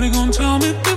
Nobody gonna tell me.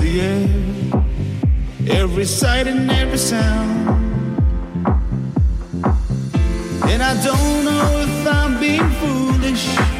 the air, every sight and every sound. And I don't know if I'm being foolish.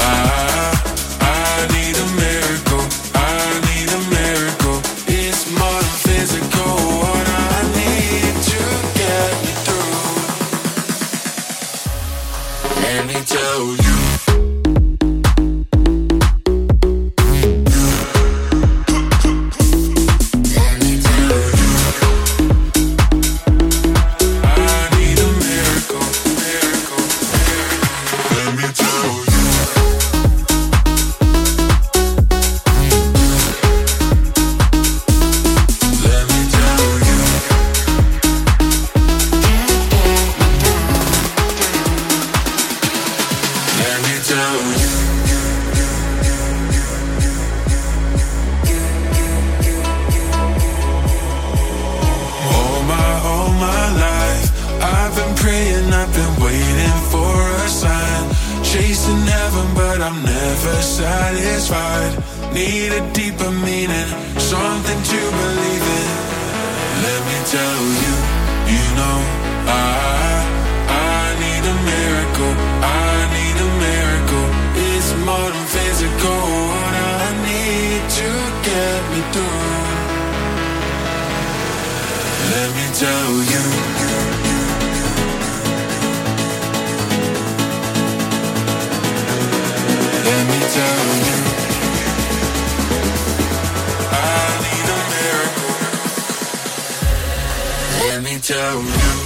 I, I need a miracle. Let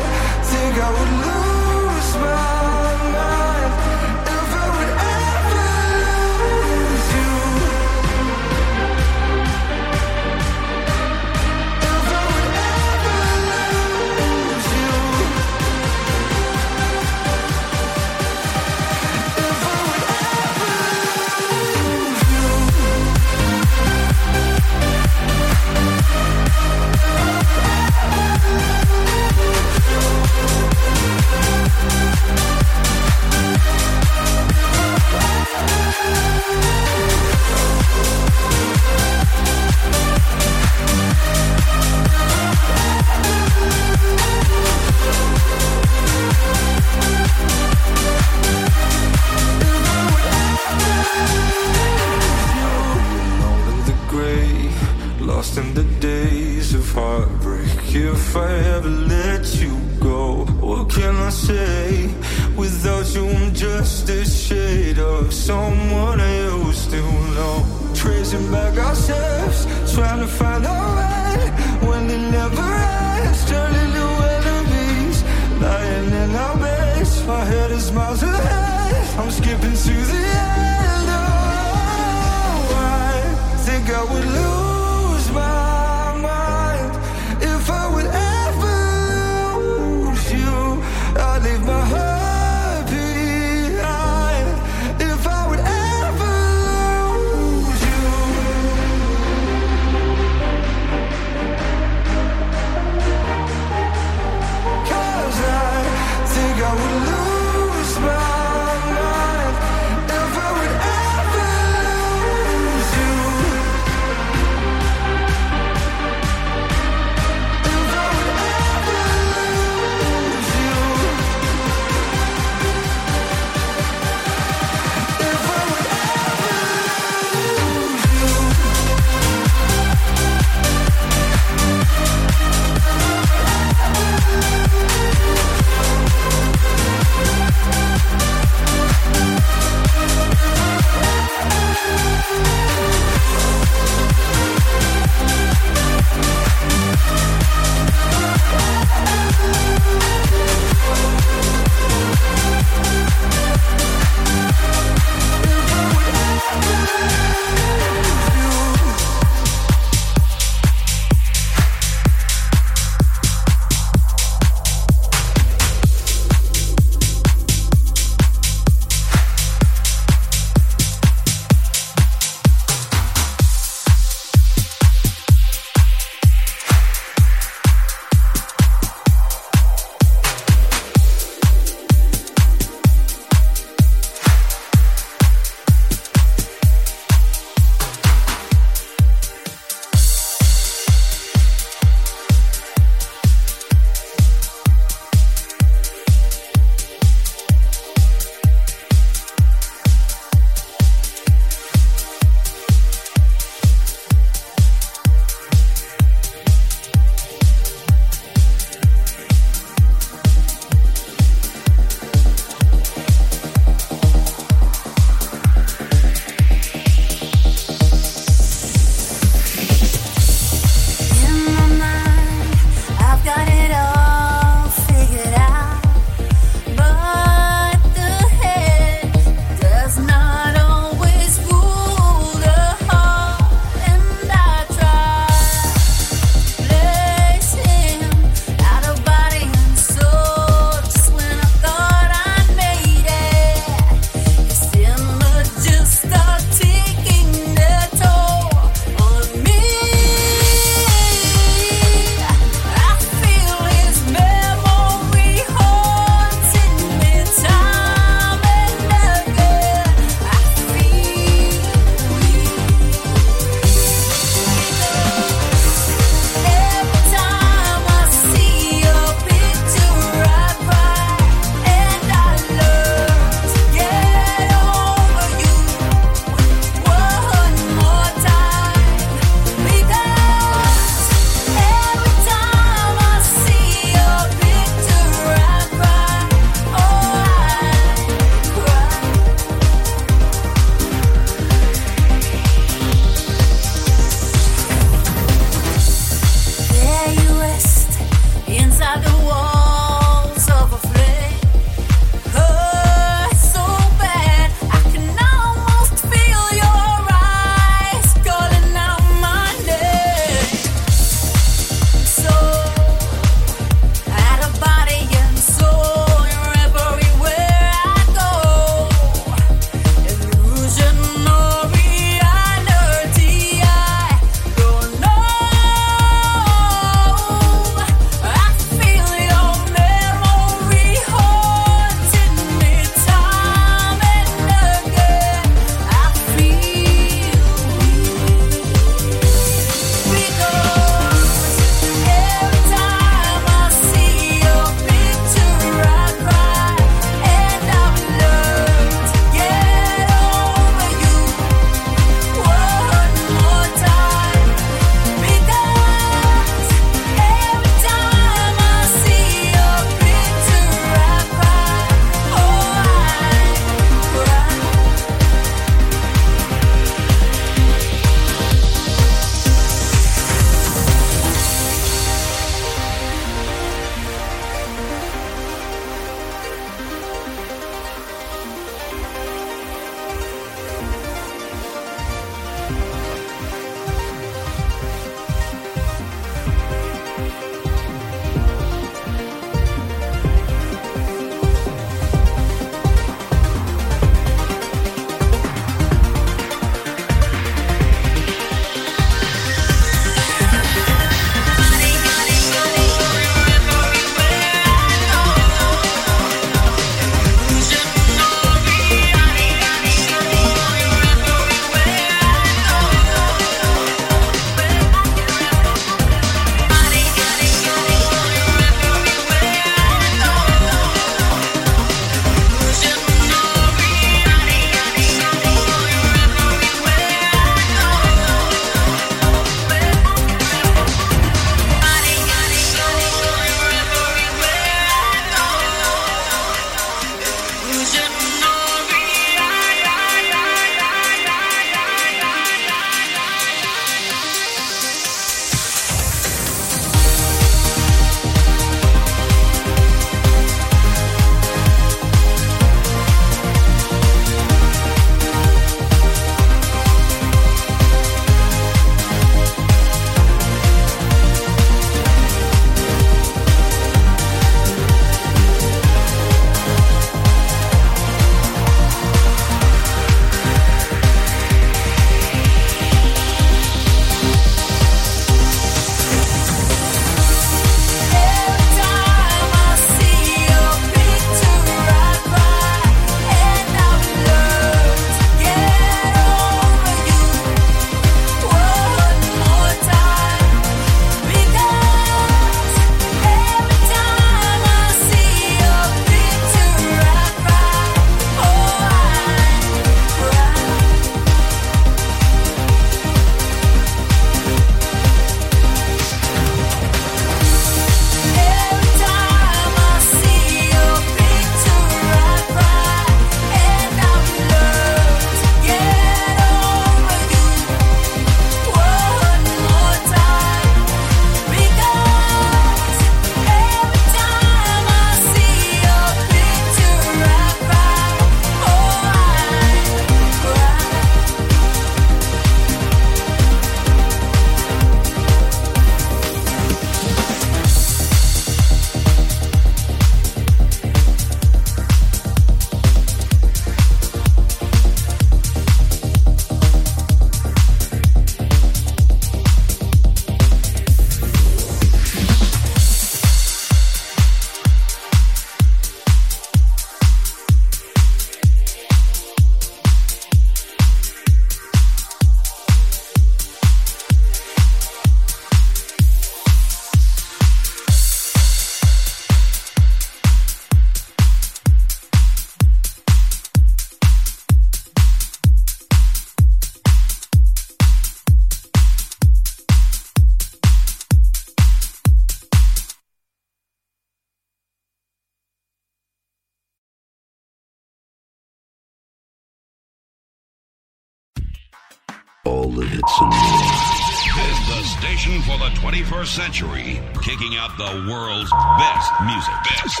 21st century, kicking out the world's best music. Best.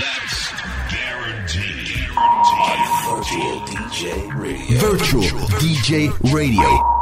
That's guaranteed. Virtual DJ Radio. Virtual DJ Radio.